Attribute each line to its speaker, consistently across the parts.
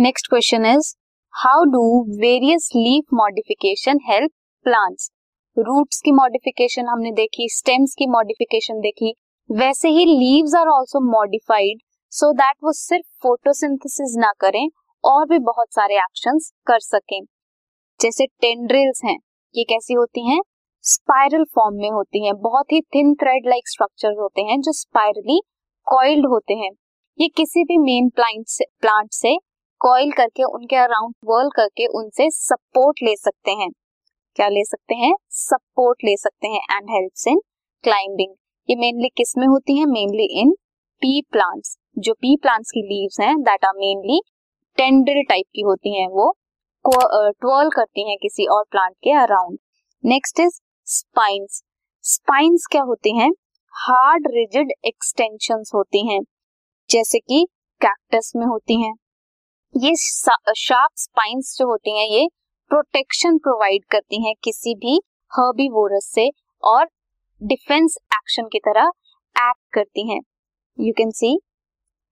Speaker 1: Next question is how do various leaf modification help plants roots की modification हमने देखी stems की modification देखी। वैसे ही leaves are also modified so that वो सिर्फ़ फोटोसिंथेसिस ना करें, और भी बहुत सारे एक्शंस कर सकें। जैसे टेंड्रिल्स हैं, ये कैसी होती हैं? स्पाइरल फॉर्म में होती हैं। बहुत ही थिन थ्रेड लाइक स्ट्रक्चर होते हैं, जो स्पाइरली कॉइल्ड होते हैं। ये किसी भी मेन प्लांट से प्लांट से कॉइल करके, उनके अराउंड वर्ल करके उनसे सपोर्ट ले सकते हैं। क्या ले सकते हैं? सपोर्ट ले सकते हैं एंड हेल्प्स इन क्लाइंबिंग ये मेनली किसमें होती है? मेनली इन पी प्लांट्स जो पी प्लांट्स की लीव्स हैं that are mainly tendril type की होती हैं वो ट्वर्ल करती हैं किसी और प्लांट के around next is spines spines क्या होती हैं? हार्ड रिजिड एक्सटेंशंस होती हैं, जैसे कि कैक्टस में होती हैं। ये शार्प स्पाइंस जो होती हैं, ये प्रोटेक्शन प्रोवाइड करती हैं किसी भी हर्बीवोरस से और डिफेंस एक्शन की तरह एक्ट करती हैं। यू कैन सी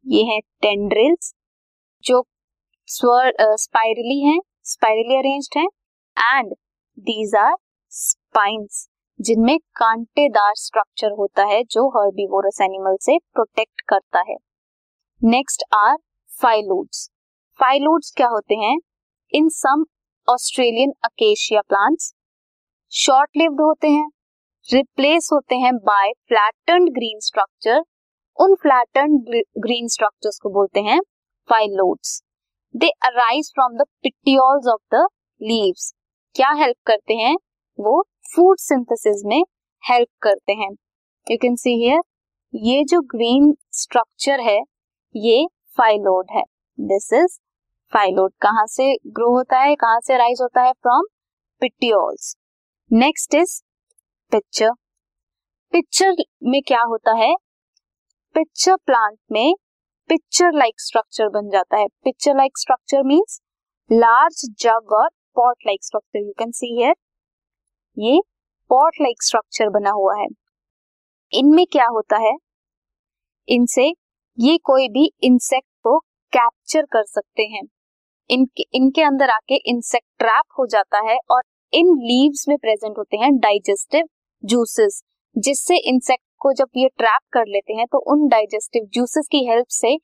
Speaker 1: ये है टेंड्रिल्स जो स्पाइरली हैं स्पाइरली अरेंज्ड हैं एंड दीज आर स्पाइंस जिनमें कांटेदार स्ट्रक्चर होता है जो हर्बीवोरस एनिमल से प्रोटेक्ट करता है। नेक्स्ट आर फाइलोड्स फाइलोड्स क्या होते हैं? In some Australian acacia plants short lived होते हैं रिप्लेस होते हैं बाय फ्लैटेंड ग्रीन स्ट्रक्चर उन फ्लैटेंड ग्रीन स्ट्रक्चर्स को बोलते हैं phyllodes they arise from the petioles of the leaves क्या हेल्प करते हैं? वो फ़ूड सिंथेसिस में हेल्प करते हैं. यू कैन सी हियर ये जो ग्रीन स्ट्रक्चर है, ये फाइलोड है. दिस इज़ फाइलोड कहाँ से ग्रो होता है, कहाँ से राइज होता है? From petioles next is pitcher pitcher में क्या होता है? पिक्चर प्लांट में पिक्चर लाइक स्ट्रक्चर बन जाता है। Pitcher like structure means large jug और pot like structure you can see here ये पॉट लाइक स्ट्रक्चर बना हुआ है। इनमें क्या होता है? इनसे ये कोई भी इंसेक्ट को कैप्चर कर सकते हैं। इनके इनके अंदर आके इंसेक्ट ट्रैप हो जाता है और इन लीव्स में प्रेजेंट होते हैं डाइजेस्टिव जूसेस जिससे इंसेक्ट को जब ये ट्रैप कर लेते हैं तो उन डाइजेस्टिव जूसेस की हेल्प से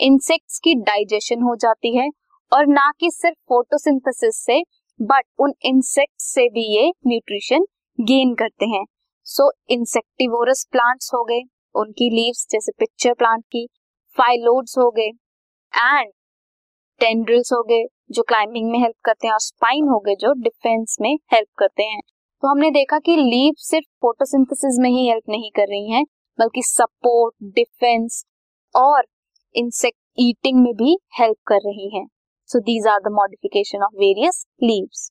Speaker 1: इंसेक्ट्स की डाइजेशन हो जाती है और ना कि सिर्फ़ फोटोसिंथेसिस से बट उन इंसेक्ट से भी ये न्यूट्रिशन गेन करते हैं। सो इंसेक्टिवोरस प्लांट्स हो गए, उनकी लीव्स जैसे पिक्चर प्लांट की फाइलोड्स हो गए एंड टेंड्रिल्स हो गए, जो क्लाइंबिंग में हेल्प करते हैं, और स्पाइन हो गए, जो डिफेंस में हेल्प करते हैं। तो हमने देखा कि लीव सिर्फ़ फोटोसिंथेसिस में ही हेल्प नहीं कर रही हैं, बल्कि सपोर्ट डिफेंस और इंसेक्ट ईटिंग में भी हेल्प कर रही हैं। So these are the modification of various leaves